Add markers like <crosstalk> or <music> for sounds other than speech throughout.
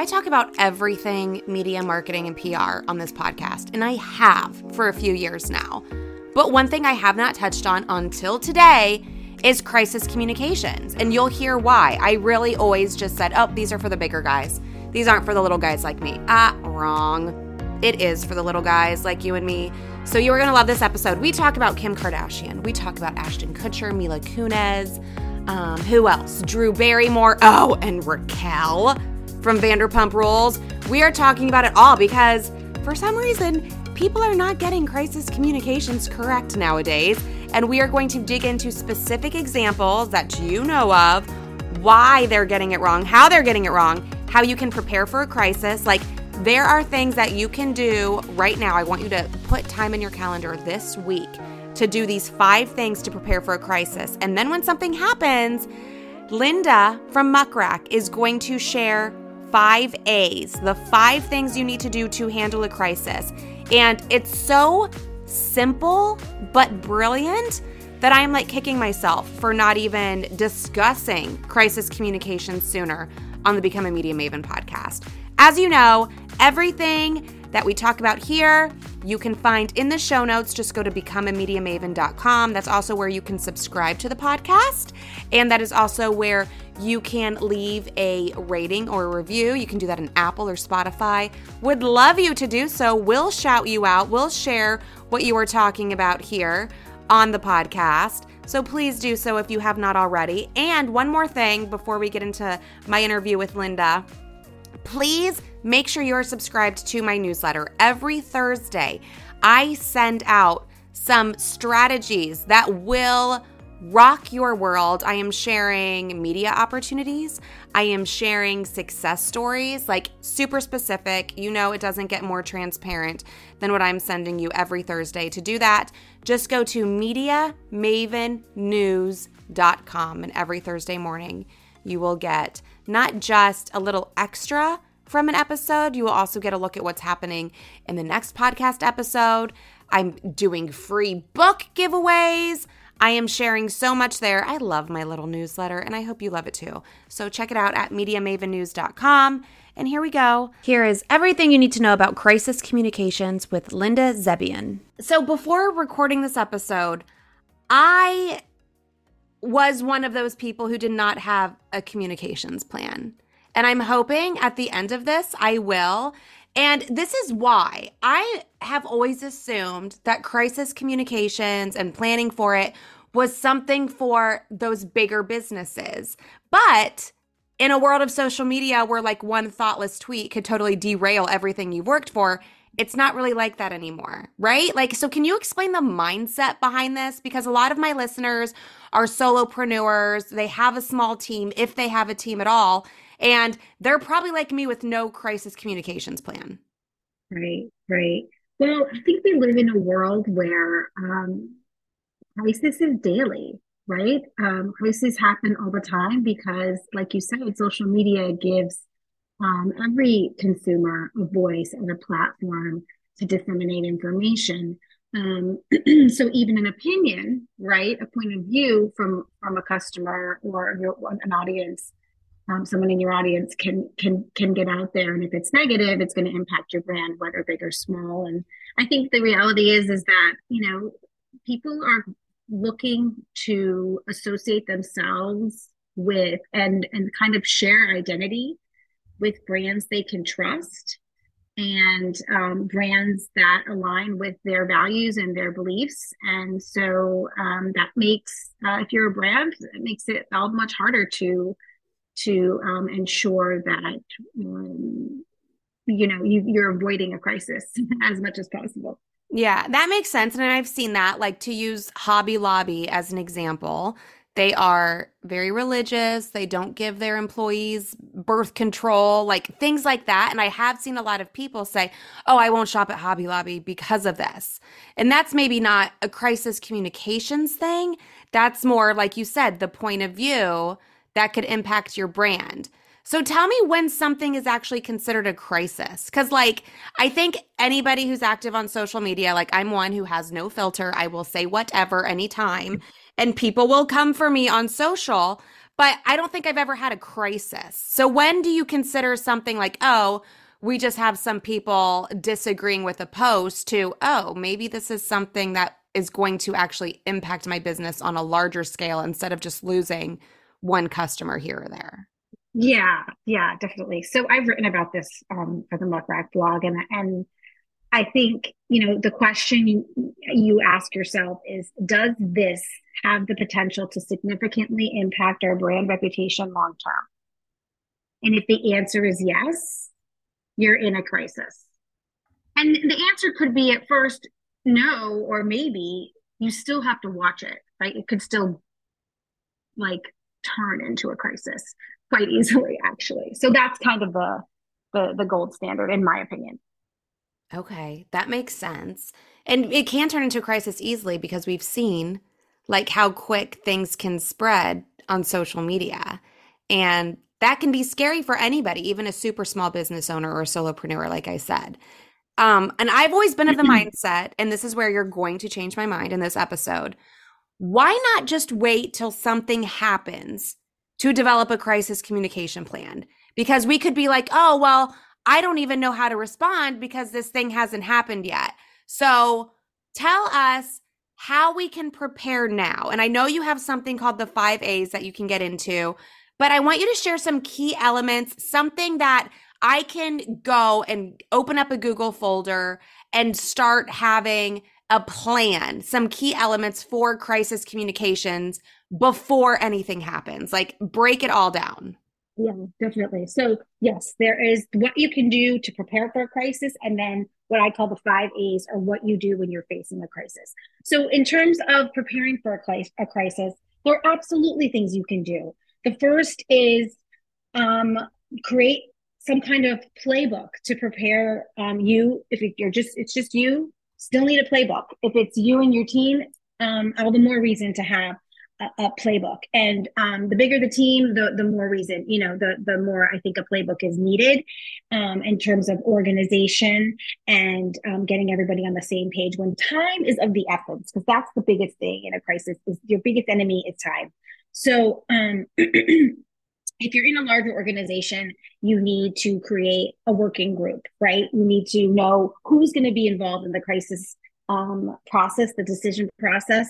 I talk about everything media marketing and PR on this podcast, and I have for a few years now. But one thing I have not touched on until today is crisis communications, and you'll hear why. I really always just said, oh, these are for the bigger guys. These aren't for the little guys like me. Ah, wrong. It is for the little guys like you and me. So you are going to love this episode. We talk about Kim Kardashian. We talk about Ashton Kutcher, Mila Kunis. Um, who else? Drew Barrymore. Oh, and Raquel from Vanderpump Rules. We are talking about it all because for some reason, people are not getting crisis communications correct nowadays. And we are going to dig into specific examples that you know of, why they're getting it wrong, how they're getting it wrong, how you can prepare for a crisis. Like, there are things that you can do right now. I want you to put time in your calendar this week to do these five things to prepare for a crisis. And then when something happens, Linda from Muck Rack is going to share five A's, the five things you need to do to handle a crisis. And it's so simple but brilliant that I am like kicking myself for not even discussing crisis communication sooner on the Become a Media Maven podcast. As you know, everything that we talk about here you can find in the show notes. Just go to becomeamediamaven.com. That's also where you can subscribe to the podcast. And that is also where you can leave a rating or a review. You can do that in Apple or Spotify. Would love you to do so. We'll shout you out. We'll share what you are talking about here on the podcast. So please do so if you have not already. And one more thing before we get into my interview with Linda please make sure you're subscribed to my newsletter. Every Thursday, I send out some strategies that will rock your world. I am sharing media opportunities. I am sharing success stories, like super specific. You know, it doesn't get more transparent than what I'm sending you every Thursday. To do that, just go to mediamavennews.com and every Thursday morning you will get not just a little extra from an episode, you will also get a look at what's happening in the next podcast episode. I'm doing free book giveaways. I am sharing so much there. I love my little newsletter and I hope you love it too. So check it out at mediamavennews.com. And here we go. Here is everything you need to know about crisis communications with Linda Zebian. So before recording this episode, I was one of those people who did not have a communications plan. And I'm hoping at the end of this, I will. And this is why I have always assumed that crisis communications and planning for it was something for those bigger businesses. But in a world of social media where like one thoughtless tweet could totally derail everything you've worked for, it's not really like that anymore, right? Like, so can you explain the mindset behind this? Because a lot of my listeners are solopreneurs, they have a small team, if they have a team at all, and they're probably like me with no crisis communications plan. Right, right. Well, I think we live in a world where um, crisis is daily, right? Um, crises happen all the time because, like you said, social media gives um, every consumer a voice and a platform to disseminate information. Um, <clears throat> so even an opinion, right, a point of view from from a customer or your, an audience, um, someone in your audience can can can get out there, and if it's negative, it's going to impact your brand, whether big or small. And I think the reality is is that you know people are looking to associate themselves with and and kind of share identity with brands they can trust and um, brands that align with their values and their beliefs. And so um, that makes, uh, if you're a brand, it makes it all much harder to to um, ensure that um, you know you, you're avoiding a crisis <laughs> as much as possible. Yeah, that makes sense. And I've seen that, like to use Hobby Lobby as an example. They are very religious. They don't give their employees birth control, like things like that. And I have seen a lot of people say, Oh, I won't shop at Hobby Lobby because of this. And that's maybe not a crisis communications thing. That's more, like you said, the point of view that could impact your brand. So tell me when something is actually considered a crisis. Cause like, I think anybody who's active on social media, like I'm one who has no filter, I will say whatever anytime and people will come for me on social. but I don't think I've ever had a crisis. So when do you consider something like, oh, we just have some people disagreeing with a post to, oh, maybe this is something that is going to actually impact my business on a larger scale instead of just losing one customer here or there? Yeah, yeah, definitely. So I've written about this um, for the Muck Rack blog, and and I think you know the question you, you ask yourself is, does this have the potential to significantly impact our brand reputation long term? And if the answer is yes, you're in a crisis. And the answer could be at first no, or maybe you still have to watch it, right? It could still like turn into a crisis quite easily, actually. So that's kind of the the, the gold standard, in my opinion. Okay, that makes sense. And it can turn into a crisis easily because we've seen like how quick things can spread on social media. And that can be scary for anybody, even a super small business owner or a solopreneur, like I said. Um, and I've always been of the mindset, and this is where you're going to change my mind in this episode. Why not just wait till something happens to develop a crisis communication plan? Because we could be like, oh, well, I don't even know how to respond because this thing hasn't happened yet. So tell us how we can prepare now. And I know you have something called the five A's that you can get into, but I want you to share some key elements, something that I can go and open up a Google folder and start having a plan, some key elements for crisis communications before anything happens. Like break it all down. Yeah, definitely. So, yes, there is what you can do to prepare for a crisis, and then what I call the five A's or what you do when you're facing a crisis. So, in terms of preparing for a, a crisis, there are absolutely things you can do. The first is um, create some kind of playbook to prepare um, you. If you're just, it's just you, still need a playbook. If it's you and your team, um, all the more reason to have a, a playbook. And um, the bigger the team, the the more reason, you know, the the more I think a playbook is needed um, in terms of organization and um, getting everybody on the same page. When time is of the essence, because that's the biggest thing in a crisis. Is your biggest enemy is time. So. <clears throat> If you're in a larger organization, you need to create a working group, right? You need to know who's going to be involved in the crisis um, process, the decision process.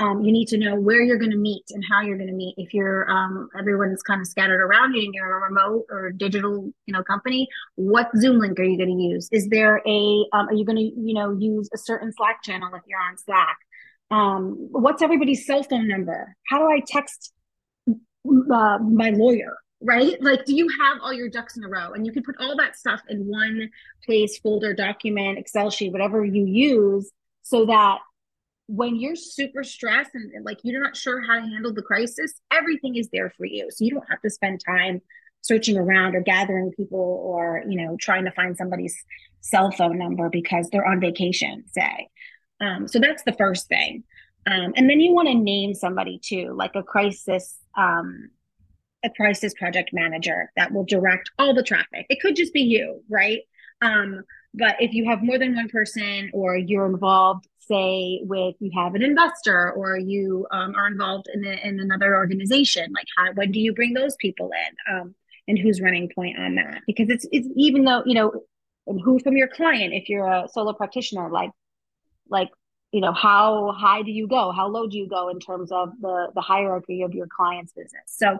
Um, you need to know where you're going to meet and how you're going to meet. If you're um, everyone's kind of scattered around you and you're a remote or digital, you know, company, what Zoom link are you going to use? Is there a um, are you going to you know use a certain Slack channel if you're on Slack? Um, what's everybody's cell phone number? How do I text uh, my lawyer? right? Like, do you have all your ducks in a row? And you can put all that stuff in one place, folder, document, Excel sheet, whatever you use, so that when you're super stressed and, and like you're not sure how to handle the crisis, everything is there for you. So you don't have to spend time searching around or gathering people or you know trying to find somebody's cell phone number because they're on vacation say um, so that's the first thing um, and then you want to name somebody too like a crisis um, a crisis project manager that will direct all the traffic it could just be you right um, but if you have more than one person or you're involved, say with you have an investor or you um, are involved in, a, in another organization, like how, when do you bring those people in? Um, and who's running point on that? Because it's, it's even though, you know, who from your client, if you're a solo practitioner, like, like, you know, how high do you go? How low do you go in terms of the, the hierarchy of your client's business? So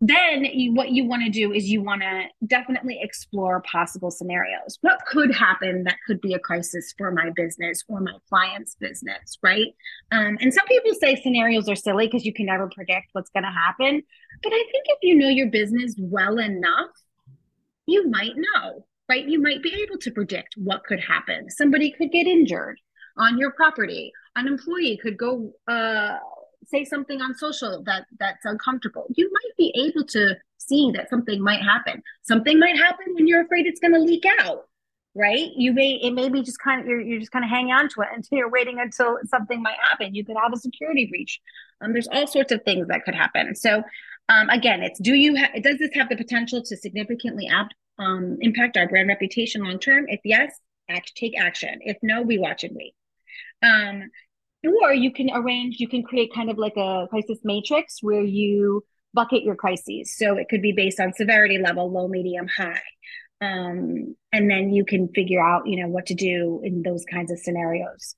then you, what you want to do is you want to definitely explore possible scenarios. What could happen that could be a crisis for my business or my client's business, right? Um, and some people say scenarios are silly because you can never predict what's going to happen. But I think if you know your business well enough, you might know, right? You might be able to predict what could happen. Somebody could get injured on your property. An employee could go uh, say something on social that that's uncomfortable. You might be able to see that something might happen. Something might happen when you're afraid it's going to leak out right? You may it may be just kind of you're, you're just kind of hang on to it until you're waiting until something might happen. You could have a security breach. Um, there's all sorts of things that could happen. So um, again it's do you ha- does this have the potential to significantly apt, um, impact our brand reputation long term? If yes act take action. If no we watch and wait um, or you can arrange, you can create kind of like a crisis matrix where you bucket your crises. So it could be based on severity level, low, medium, high. Um, and then you can figure out, you know, what to do in those kinds of scenarios.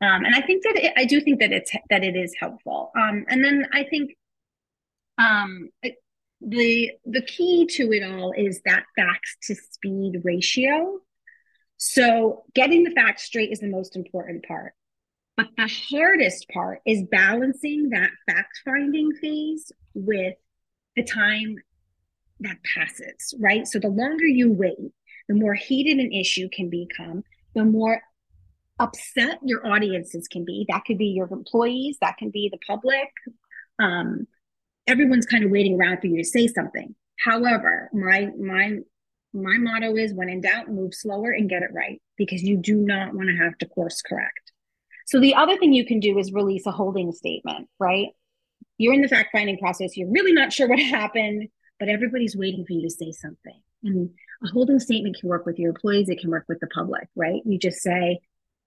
Um, and I think that it, I do think that it's that it is helpful. Um, and then I think um, the the key to it all is that facts to speed ratio. So getting the facts straight is the most important part. But the hardest part is balancing that fact finding phase with the time that passes, right? So the longer you wait, the more heated an issue can become, the more upset your audiences can be. That could be your employees, that can be the public. Um, everyone's kind of waiting around for you to say something. However, my my my motto is when in doubt, move slower and get it right because you do not want to have to course correct. So the other thing you can do is release a holding statement, right? You're in the fact finding process. You're really not sure what <laughs> happened, but everybody's waiting for you to say something. And a holding statement can work with your employees. It can work with the public, right? You just say,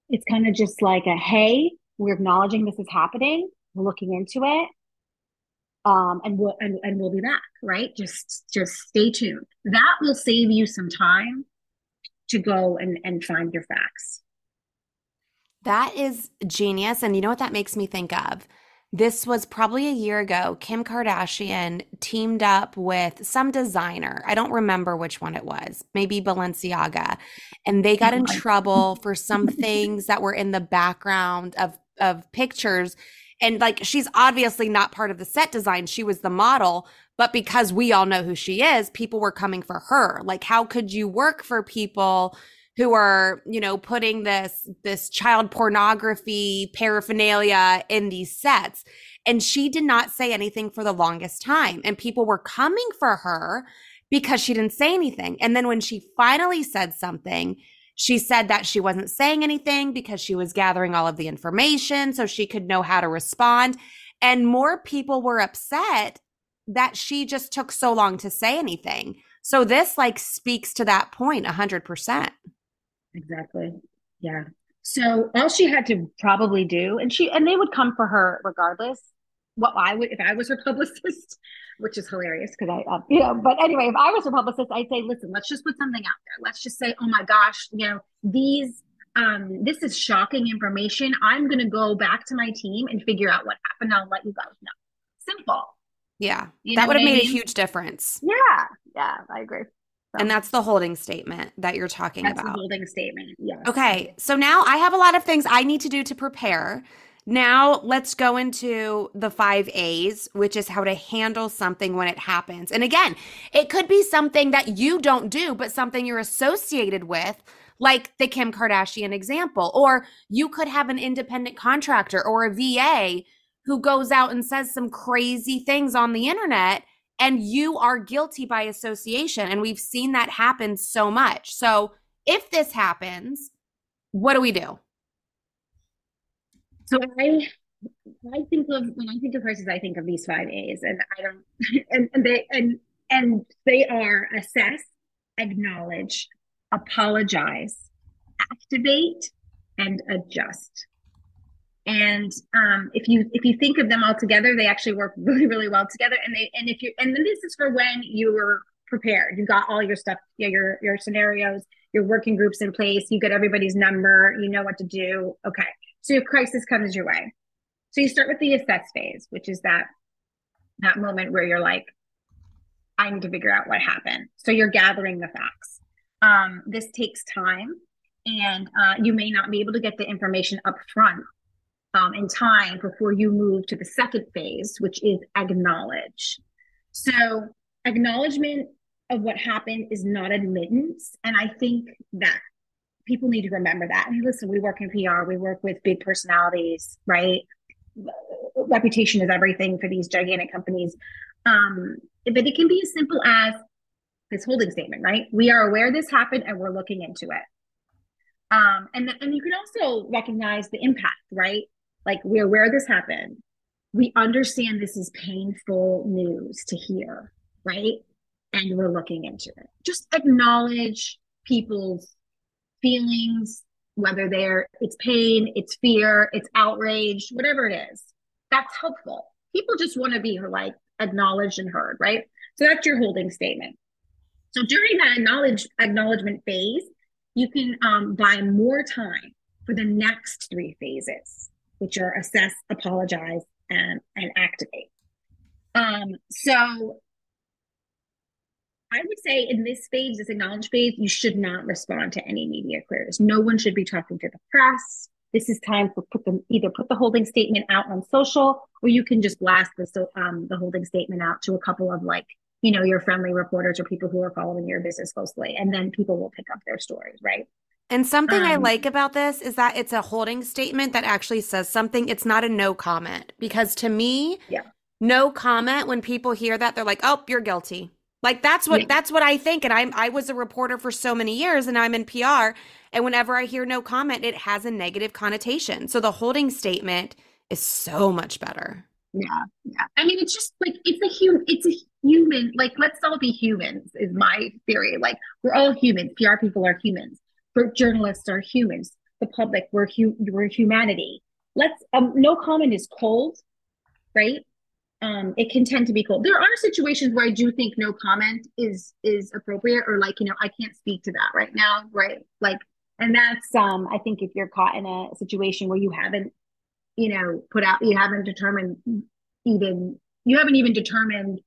it's kind of just like a, hey, we're acknowledging this is happening. We're looking into it. Um, and we'll and, and we'll be back, right? Just just stay tuned. That will save you some time to go and, and find your facts. That is genius. And you know what that makes me think of? This was probably a year ago. Kim Kardashian teamed up with some designer. I don't remember which one it was, maybe Balenciaga. And they got in <laughs> trouble for some things that were in the background of, of pictures. And like, she's obviously not part of the set design. She was the model. But because we all know who she is, people were coming for her. Like, how could you work for people? Who are, you know, putting this this child pornography paraphernalia in these sets. And she did not say anything for the longest time. And people were coming for her because she didn't say anything. And then when she finally said something, she said that she wasn't saying anything because she was gathering all of the information so she could know how to respond. And more people were upset that she just took so long to say anything. So this like speaks to that point 100%. Exactly. Yeah. So all she had to probably do, and she and they would come for her regardless. What I would, if I was her <laughs> publicist, which is hilarious because I, uh, you know, but anyway, if I was her publicist, I'd say, listen, let's just put something out there. Let's just say, oh my gosh, you know, these, um, this is shocking information. I'm going to go back to my team and figure out what happened. I'll let you guys know. Simple. Yeah, you that would have made I mean? a huge difference. Yeah, yeah, I agree. And that's the holding statement that you're talking that's about. holding statement. Yeah. Okay. So now I have a lot of things I need to do to prepare. Now let's go into the five A's, which is how to handle something when it happens. And again, it could be something that you don't do, but something you're associated with, like the Kim Kardashian example. Or you could have an independent contractor or a VA who goes out and says some crazy things on the internet and you are guilty by association. And we've seen that happen so much. So if this happens, what do we do? So I I think of when I think of crisis, I think of these five A's, and I don't, <laughs> and, and they and and they are assess, acknowledge, apologize, activate, and adjust. And um, if you if you think of them all together, they actually work <laughs> really really well together. And they and if you and then this is for when you were prepared, you got all your stuff, your your scenarios, your working groups in place, you get everybody's number, you know what to do. Okay, so your crisis comes your way. So you start with the assess phase, which is that that moment where you're like, I need to figure out what happened. So you're gathering the facts. Um, this takes time, and uh, you may not be able to get the information up front um, in time before you move to the second phase, which is acknowledge. So, acknowledgement of what happened is not admittance. And I think that people need to remember that. I listen, we work in PR, we work with big personalities, right? Reputation is everything for these gigantic companies. Um, but it can be as simple as this holding statement, right? We are aware this happened and we're looking into it. Um, and, and you can also recognize the impact, right? Like we're aware this happened. We understand this is painful news to hear, right? And we're looking into it. Just acknowledge people's feelings, whether they're it's pain, it's fear, it's outrage, whatever it is. That's helpful. People just want to be like acknowledged and heard, right? So that's your holding statement. So during that acknowledge, acknowledgement phase, you can um, buy more time for the next three phases, which are assess, apologize, and, and activate. Um, so I would say in this phase, this acknowledge phase, you should not respond to any media queries. No one should be talking to the press. This is time for put them either put the holding statement out on social, or you can just blast the um, the holding statement out to a couple of like you know your friendly reporters or people who are following your business closely, and then people will pick up their stories, right? And something um, I like about this is that it's a holding statement that actually says something. It's not a no comment because to me, yeah. no comment when people hear that they're like, "Oh, you're guilty." Like that's what yeah. that's what I think and I'm I was a reporter for so many years and I'm in PR and whenever I hear no comment it has a negative connotation. So the holding statement is so much better. Yeah. Yeah. I mean it's just like it's a human it's a human like let's all be humans is my theory. Like we're all humans. PR people are humans. Journalists are humans. The public we're hu- we're humanity. Let's um no comment is cold, right? um, it can tend to be cold. There are situations where I do think no comment is is appropriate, or like you know I can't speak to that right now, right? Like, and that's um I think if you're caught in a situation where you haven't, you know, put out, you haven't determined even, you haven't even determined,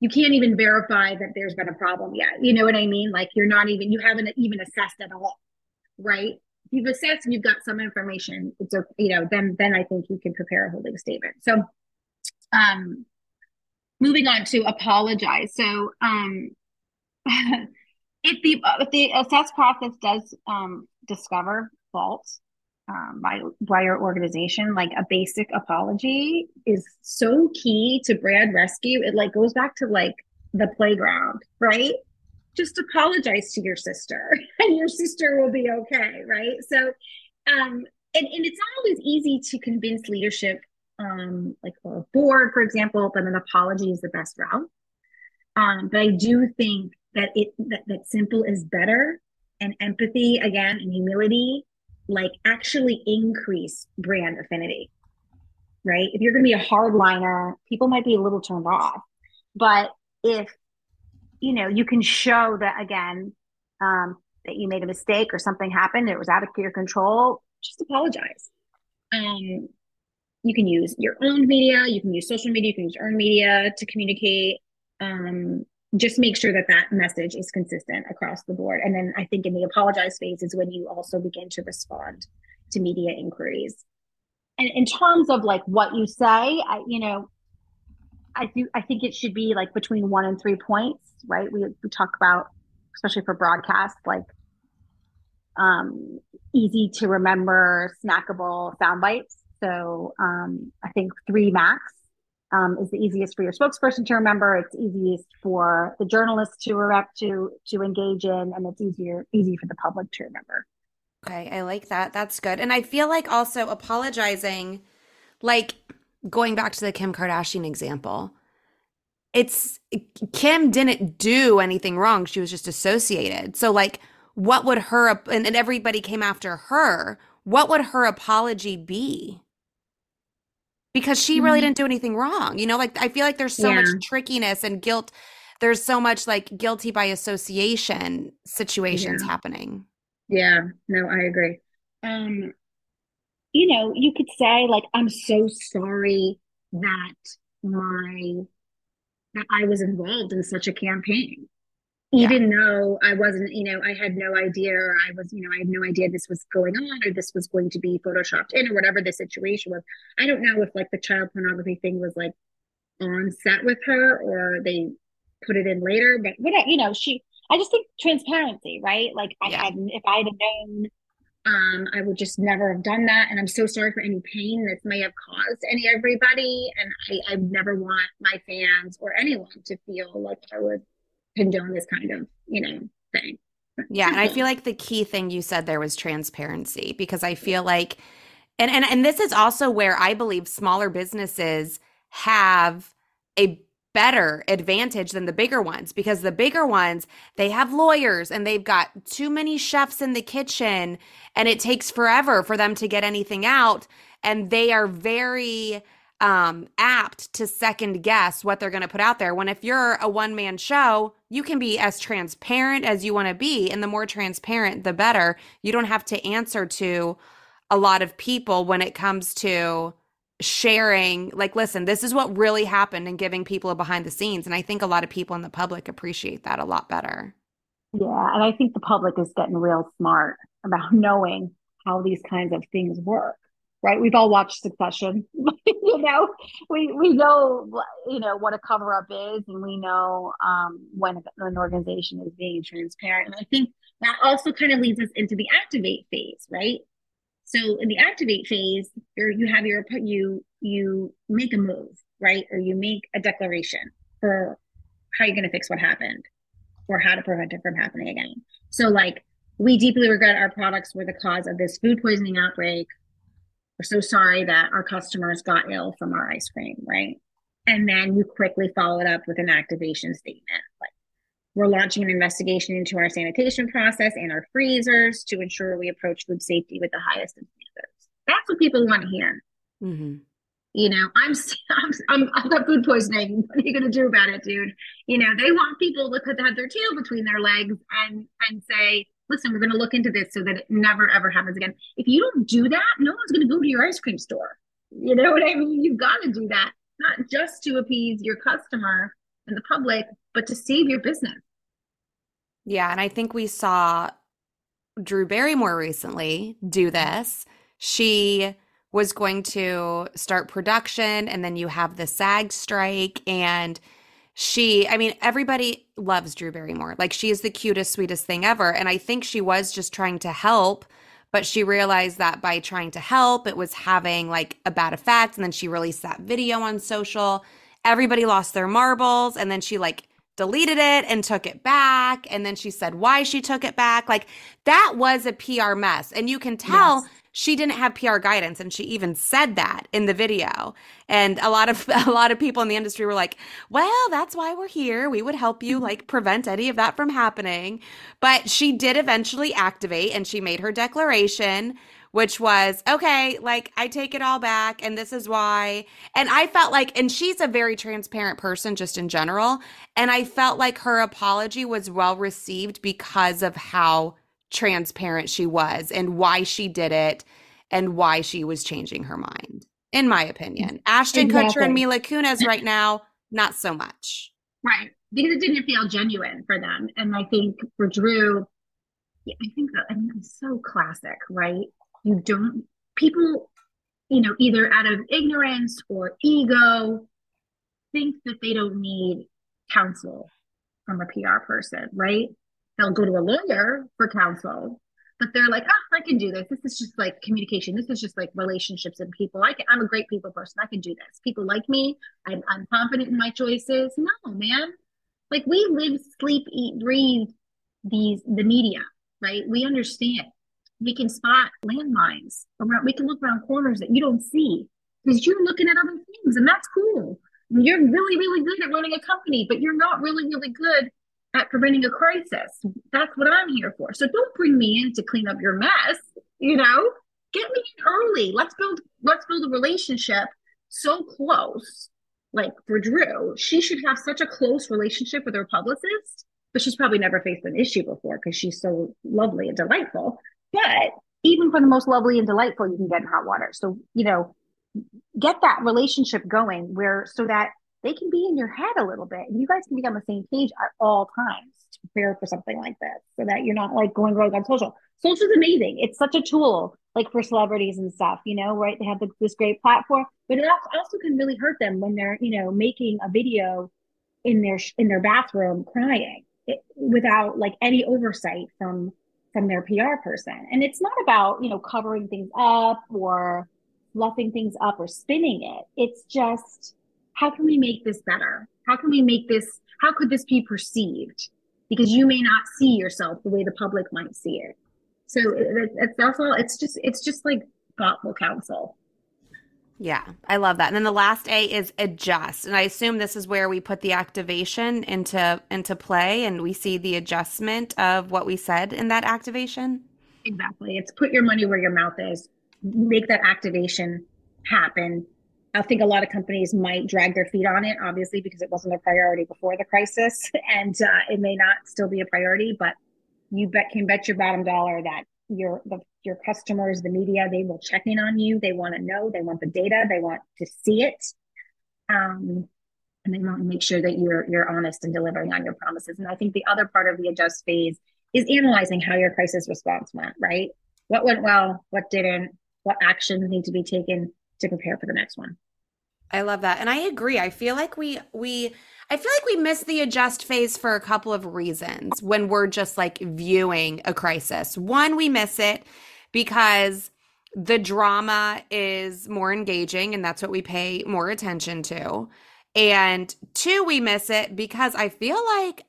you can't even verify that there's been a problem yet. You know what I mean? Like you're not even, you haven't even assessed at all, right? You've assessed and you've got some information. It's a, you know, then then I think you can prepare a holding statement. So um, moving on to apologize. So, um, <laughs> if the if the assess process does um, discover faults um, by by your organization, like a basic apology is so key to brand rescue. It like goes back to like the playground, right? Just apologize to your sister, <laughs> and your sister will be okay, right? So, um, and, and it's not always easy to convince leadership um, like a board, for example, that an apology is the best route. Um, but I do think that it that, that simple is better and empathy again and humility like actually increase brand affinity. Right. If you're gonna be a hardliner, people might be a little turned off. But if you know you can show that again, um, that you made a mistake or something happened, it was out of your control, just apologize. Um, you can use your own media, you can use social media, you can use earned media to communicate. Um, just make sure that that message is consistent across the board. And then I think in the apologize phase is when you also begin to respond to media inquiries. And in terms of like what you say, I, you know, I do, I think it should be like between one and three points, right? We, we talk about, especially for broadcast, like um, easy to remember, snackable sound bites so um, I think three max um, is the easiest for your spokesperson to remember. It's easiest for the journalist to rep to to engage in, and it's easier easy for the public to remember. Okay, I like that. That's good. And I feel like also apologizing, like going back to the Kim Kardashian example, it's Kim didn't do anything wrong. She was just associated. So like what would her and, and everybody came after her. What would her apology be? Because she really mm-hmm. didn't do anything wrong. You know, like I feel like there's so yeah. much trickiness and guilt. There's so much like guilty by association situations yeah. happening. Yeah, no, I agree. Um, you know, you could say like, I'm so sorry that my that I was involved in such a campaign even yeah. though I wasn't, you know, I had no idea, or I was, you know, I had no idea this was going on, or this was going to be photoshopped in, or whatever the situation was. I don't know if like the child pornography thing was like on set with her, or they put it in later. But what, you know, she, I just think transparency, right? Like I yeah. had, if I had known, um, I would just never have done that. And I'm so sorry for any pain this may have caused any everybody. And I, I never want my fans or anyone to feel like I would condone this kind of, you know, thing. Yeah, and I feel like the key thing you said there was transparency because I feel like and and and this is also where I believe smaller businesses have a better advantage than the bigger ones because the bigger ones they have lawyers and they've got too many chefs in the kitchen and it takes forever for them to get anything out and they are very um, apt to second guess what they're going to put out there. When if you're a one man show, you can be as transparent as you want to be. And the more transparent, the better. You don't have to answer to a lot of people when it comes to sharing, like, listen, this is what really happened and giving people a behind the scenes. And I think a lot of people in the public appreciate that a lot better. Yeah. And I think the public is getting real smart about <laughs> knowing how these kinds of things work right? We've all watched Succession. <laughs> you know, we we know you know what a cover up is, and we know um, when an organization is being transparent. And I think that also kind of leads us into the activate phase, right? So in the activate phase, you have your you you make a move, right, or you make a declaration for how you're going to fix what happened or how to prevent it from happening again. So like we deeply regret our products were the cause of this food poisoning outbreak we're so sorry that our customers got ill from our ice cream, right? And then you quickly follow it up with an activation statement. Like, we're launching an investigation into our sanitation process and our freezers to ensure we approach food safety with the highest standards. That's what people want to hear. Mm-hmm. You know, I'm, I'm, I'm, I've got food poisoning. What are you going to do about it, dude? You know, they want people to have their tail between their legs and and say, listen, we're going to look into this so that it never ever happens again. If you don't do that, no one's going to go to your ice cream store. You know what I mean? You've got to do that, not just to appease your customer and the public, but to save your business. Yeah. And I think we saw Drew Barrymore recently do this. She was going to start production, and then you have the SAG strike, and she i mean everybody loves drew barrymore. Like she is the cutest sweetest thing ever. And i think she was just trying to help but she realized that by trying to help it was having like a bad effect. And then she released that video on social. Everybody lost their marbles. And then she like deleted it and took it back. And then she said why she took it back. Like that was a PR mess. And you can tell yes she didn't have PR guidance and she even said that in the video. And a lot of <laughs> a lot of people in the industry were like, "Well, that's why we're here. We would help you mm-hmm. like prevent any of that from happening." But she did eventually activate and she made her declaration which was okay, like I take it all back and this is why. And I felt like and she's a very transparent person just in general, and I felt like her apology was well received because of how transparent she was and why she did it and why she was changing her mind, in my opinion. Ashton exactly. Kutcher and Mila Kunis right now, not so much. Right. Because it didn't feel genuine for them. And I think for Drew, yeah, I think that I mean, it's so classic, right? You don't, people, you know, either out of ignorance or ego, think that they don't need counsel from a PR person, right? They'll go to a lawyer for counsel but they're like oh i can do this. This is just like communication. This is just like relationships and people. I can, i'm a great people person. I can do this. People like me. I'm, I'm confident in my choices. No man. Like we live sleep eat breathe these the media right? We understand. We can spot landmines around we can look around corners that you don't see because you're looking at other things and that's cool. You're really really good at running a company but you're not really really good at preventing a crisis. That's what I'm here for. So don't bring me in to clean up your mess, you know? Get me in early. Let's build let's build a relationship so close. Like for Drew, she should have such a close relationship with her publicist, but she's probably never faced an issue before because she's so lovely and delightful. But even for the most lovely and delightful, you can get in hot water. So, you know, get that relationship going where so that they can be in your head a little bit and you guys can be on the same page at all times to prepare for something like this so that you're not like going rogue on social. Social is amazing. It's such a tool like for celebrities and stuff, you know, right? They have the, this great platform, but it also can really hurt them when they're, you know, making a video in their, in their bathroom crying it, without like any oversight from, from their PR person. And it's not about, you know, covering things up or fluffing things up or spinning it. It's just, how can we make this better? How can we make this, how could this be perceived? Because you may not see yourself the way the public might see it. So that's all, it's just, it's just like thoughtful counsel. Yeah, I love that. And then the last A is adjust. And I assume this is where we put the activation into into play and we see the adjustment of what we said in that activation. Exactly. It's put your money where your mouth is. Make that activation happen I think a lot of companies might drag their feet on it, obviously, because it wasn't a priority before the crisis, <laughs> and uh, it may not still be a priority. But you bet can bet your bottom dollar that your the, your customers, the media, they will check in on you. They want to know. They want the data. They want to see it, um, and they want to make sure that you're you're honest and delivering on your promises. And I think the other part of the adjust phase is analyzing how your crisis response went. Right? What went well? What didn't? What actions need to be taken? To prepare for the next one. I love that. And I agree. I feel like we we I feel like we miss the adjust phase for a couple of reasons when we're just like viewing a crisis. One, we miss it because the drama is more engaging and that's what we pay more attention to. And two, we miss it because I feel like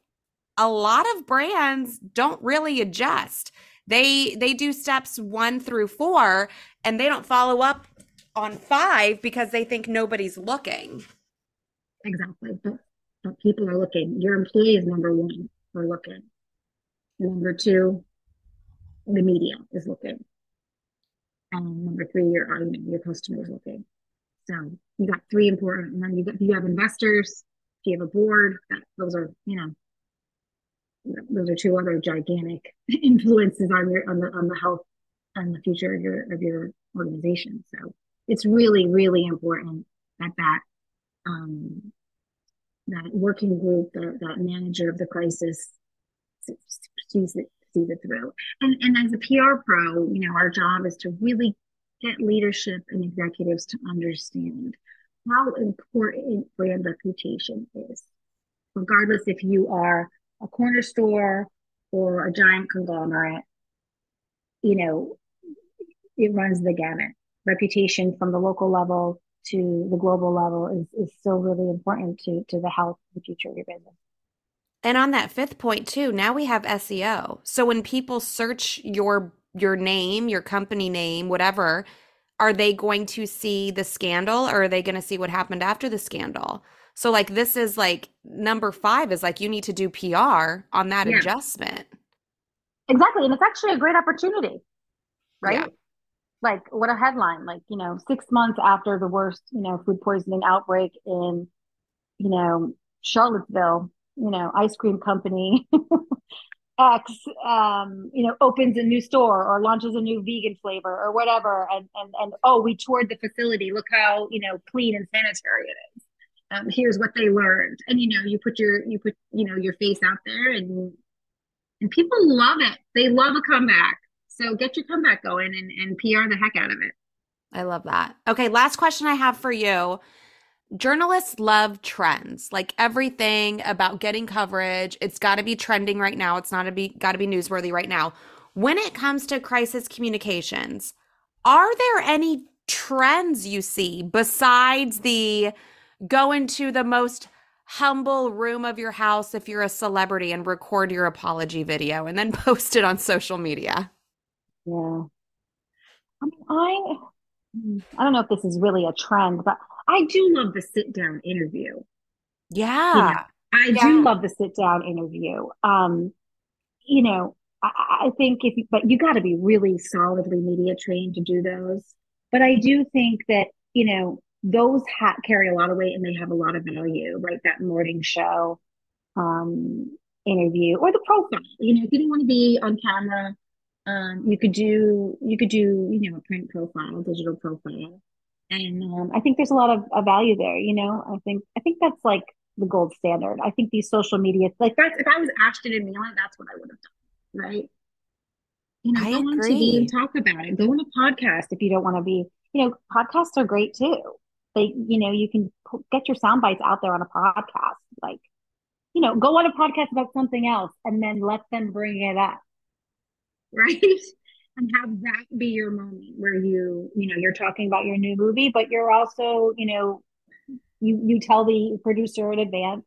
a lot of brands don't really adjust. They they do steps 1 through 4 and they don't follow up on five because they think nobody's looking. Exactly. But, but people are looking. Your employees, number one, are looking. Number two, the media is looking. And number three, your you know, your customers looking. So you got three important, and then you got you have investors. You have a board, that those are you know those are two other gigantic <laughs> influences on your on the on the health and the future of your of your organization. So it's really, really important that that um, that working group, the, that manager of the crisis sees it, sees it through. And, and as a PR pro, you know, our job is to really get leadership and executives to understand how important brand reputation is. Regardless if you are a corner store or a giant conglomerate, you know, it runs the gamut reputation from the local level to the global level is, is still really important to, to the health the future of your business. And on that fifth point too, now we have SEO. So when people search your your name, your company name, whatever, are they going to see the scandal or are they going to see what happened after the scandal? So like this is like number 5 is like you need to do PR on that yeah. adjustment. Exactly, and it's actually a great opportunity. Right? Yeah like what a headline like you know six months after the worst you know food poisoning outbreak in you know charlottesville you know ice cream company <laughs> x um you know opens a new store or launches a new vegan flavor or whatever. And and, and oh we toured the facility. Look how you know clean and sanitary it is. Um, here's what they learned. And you know you put your you put you know your face out there and and people love it. They love a comeback so get your comeback going and, and PR the heck out of it. I love that. Okay, last question I have for you. Journalists love trends, like everything about getting coverage. It's got to be trending right now. It's not to be got to be newsworthy right now. When it comes to crisis communications, are there any trends you see besides the go into the most humble room of your house if you're a celebrity and record your apology video and then <laughs> post it on social media? Yeah. I mean, I I don't know if this is really a trend, but I do love the sit down interview. Yeah. You know, I yeah. do love the sit down interview. Um, you know, I, I think if but you got to be really solidly media trained to do those. But I do think that, you know, those ha- carry a lot of weight and they have a lot of value, right? That morning show um interview or the profile. You know, if you don't want to be on camera um, you could do you could do you know a print profile, digital profile, and um, I think there's a lot of, of value there. You know, I think I think that's like the gold standard. I think these social media like that's if I was Ashton and Mila, that's what I would have done, right? You know, I go agree. on TV and talk about it. Go on a podcast if you don't want to be. You know, podcasts are great too. They, you know, you can get your sound bites out there on a podcast. Like, you know, go on a podcast about something else and then let them bring it up right? <laughs> and have that be your moment where you, you know, you're talking about your new movie, but you're also, you know, you you tell the producer in advance,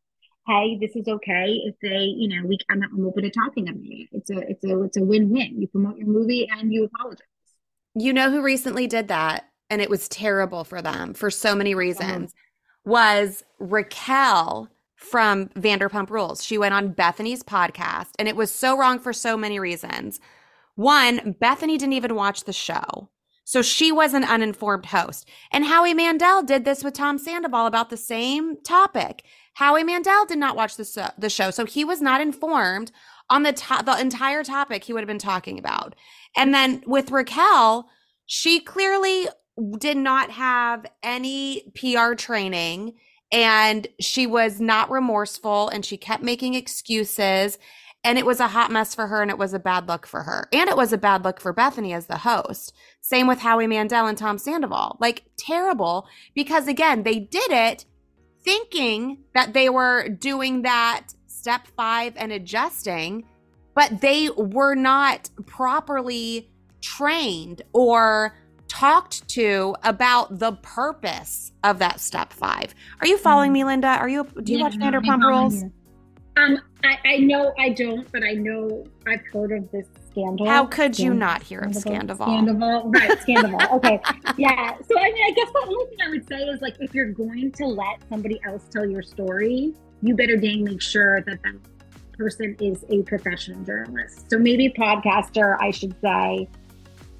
hey, this is okay if they, you know, we I'm, I'm open to talking about it. It's a it's a it's a win win. You promote your movie and you apologize. You know who recently did that, and it was terrible for them for so many reasons. Uh-huh. Was Raquel from Vanderpump Rules. She went on Bethany's podcast, and it was so wrong for so many reasons. One, Bethany didn't even watch the show. So she was an uninformed host. And Howie Mandel did this with Tom Sandoval about the same topic. Howie Mandel did not watch the, the show, so he was not informed on the to- the entire topic he would have been talking about. And then with Raquel, she clearly did not have any PR training and she was not remorseful and she kept making excuses and it was a hot mess for her and it was a bad look for her and it was a bad look for bethenny as the host same with howie mandel and tom sandoval like terrible because again they did it thinking that they were doing that step five and adjusting but they were not properly trained or talked to about the purpose of that step five. Are you following mm-hmm. me, Linda? Are you do you yeah, watch Vanderpump Rules? Um, I, I know I don't, but I know I've heard of this scandal. How could you not hear of scandal? Scandal, right? <laughs> Scandal. okay, yeah. So I mean, I guess the only thing I would say is like, if you're going to let somebody else tell your story, you better dang make sure that that person is a professional journalist. So maybe podcaster, I should say,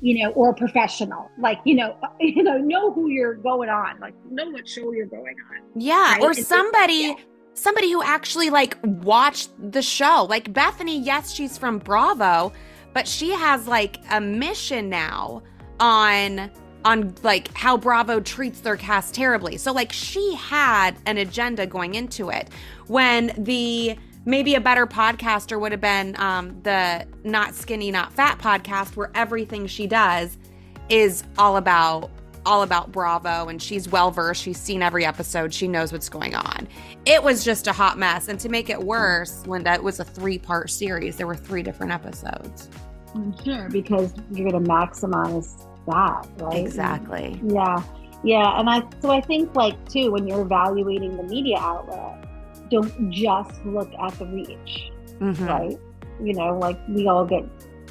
you know, or professional. Like, you know, <laughs> you know, know who you're going on, like know what show you're going on. Yeah, right? or and somebody yeah. Somebody who actually like watched the show. Like Bethenny, yes, she's from Bravo, but she has like a mission now on on like how Bravo treats their cast terribly. So like she had an agenda going into it. When the maybe a better podcaster would have been um, the not skinny not fat podcast where everything she does is all about all about bravo and she's well versed. She's seen every episode. She knows what's going on. It was just a hot mess. And to make it worse linda it was a three part series. There were three different episodes. Sure because you're going to maximize that right? Exactly. Yeah yeah and i so i think like too when you're evaluating the media outlet don't just look at the reach, mm-hmm. right? You know, like we all get,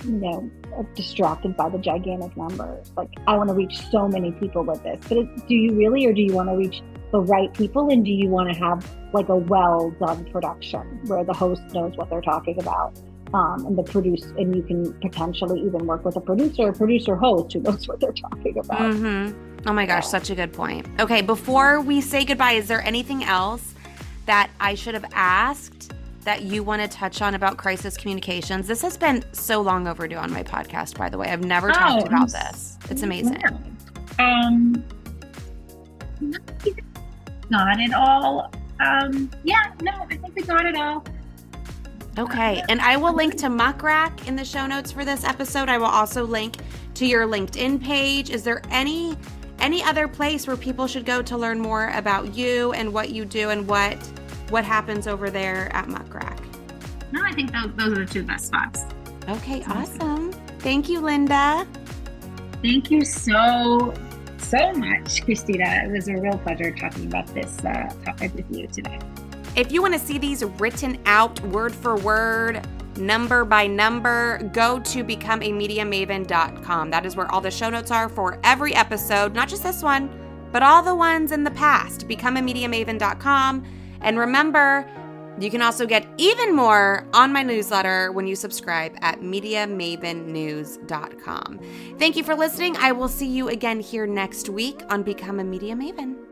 you know, distracted by the gigantic numbers. Like, I want to reach so many people with this, but it, do you really, or do you want to reach the right people? And do you want to have like a well done production where the host knows what they're talking about? Um, and the produce, and you can potentially even work with a producer, producer host who knows what they're talking about. Mm-hmm. Oh my gosh, such a good point. Okay, before we say goodbye, is there anything else that I should have asked that you want to touch on about crisis communications? This has been so long overdue on my podcast, by the way. I've never oh, talked about this. It's amazing. Um, not at all. Um, yeah, no, I think we got it all. Okay, and I will link to Muck Rack in the show notes for this episode. I will also link to your LinkedIn page. Is there any any other place where people should go to learn more about you and what you do and what what happens over there at Muck Rack? No, I think those, those are the two best spots. Okay, awesome. Thank you, Linda. Thank you so so much, Christina. It was a real pleasure talking about this uh, topic with you today. If you want to see these written out word for word, number by number, go to becomeamediamaven.com. That is where all the show notes are for every episode, not just this one, but all the ones in the past. Becomeamediamaven.com. And remember, you can also get even more on my newsletter when you subscribe at MediaMavenNews.com. Thank you for listening. I will see you again here next week on Become a Media Maven.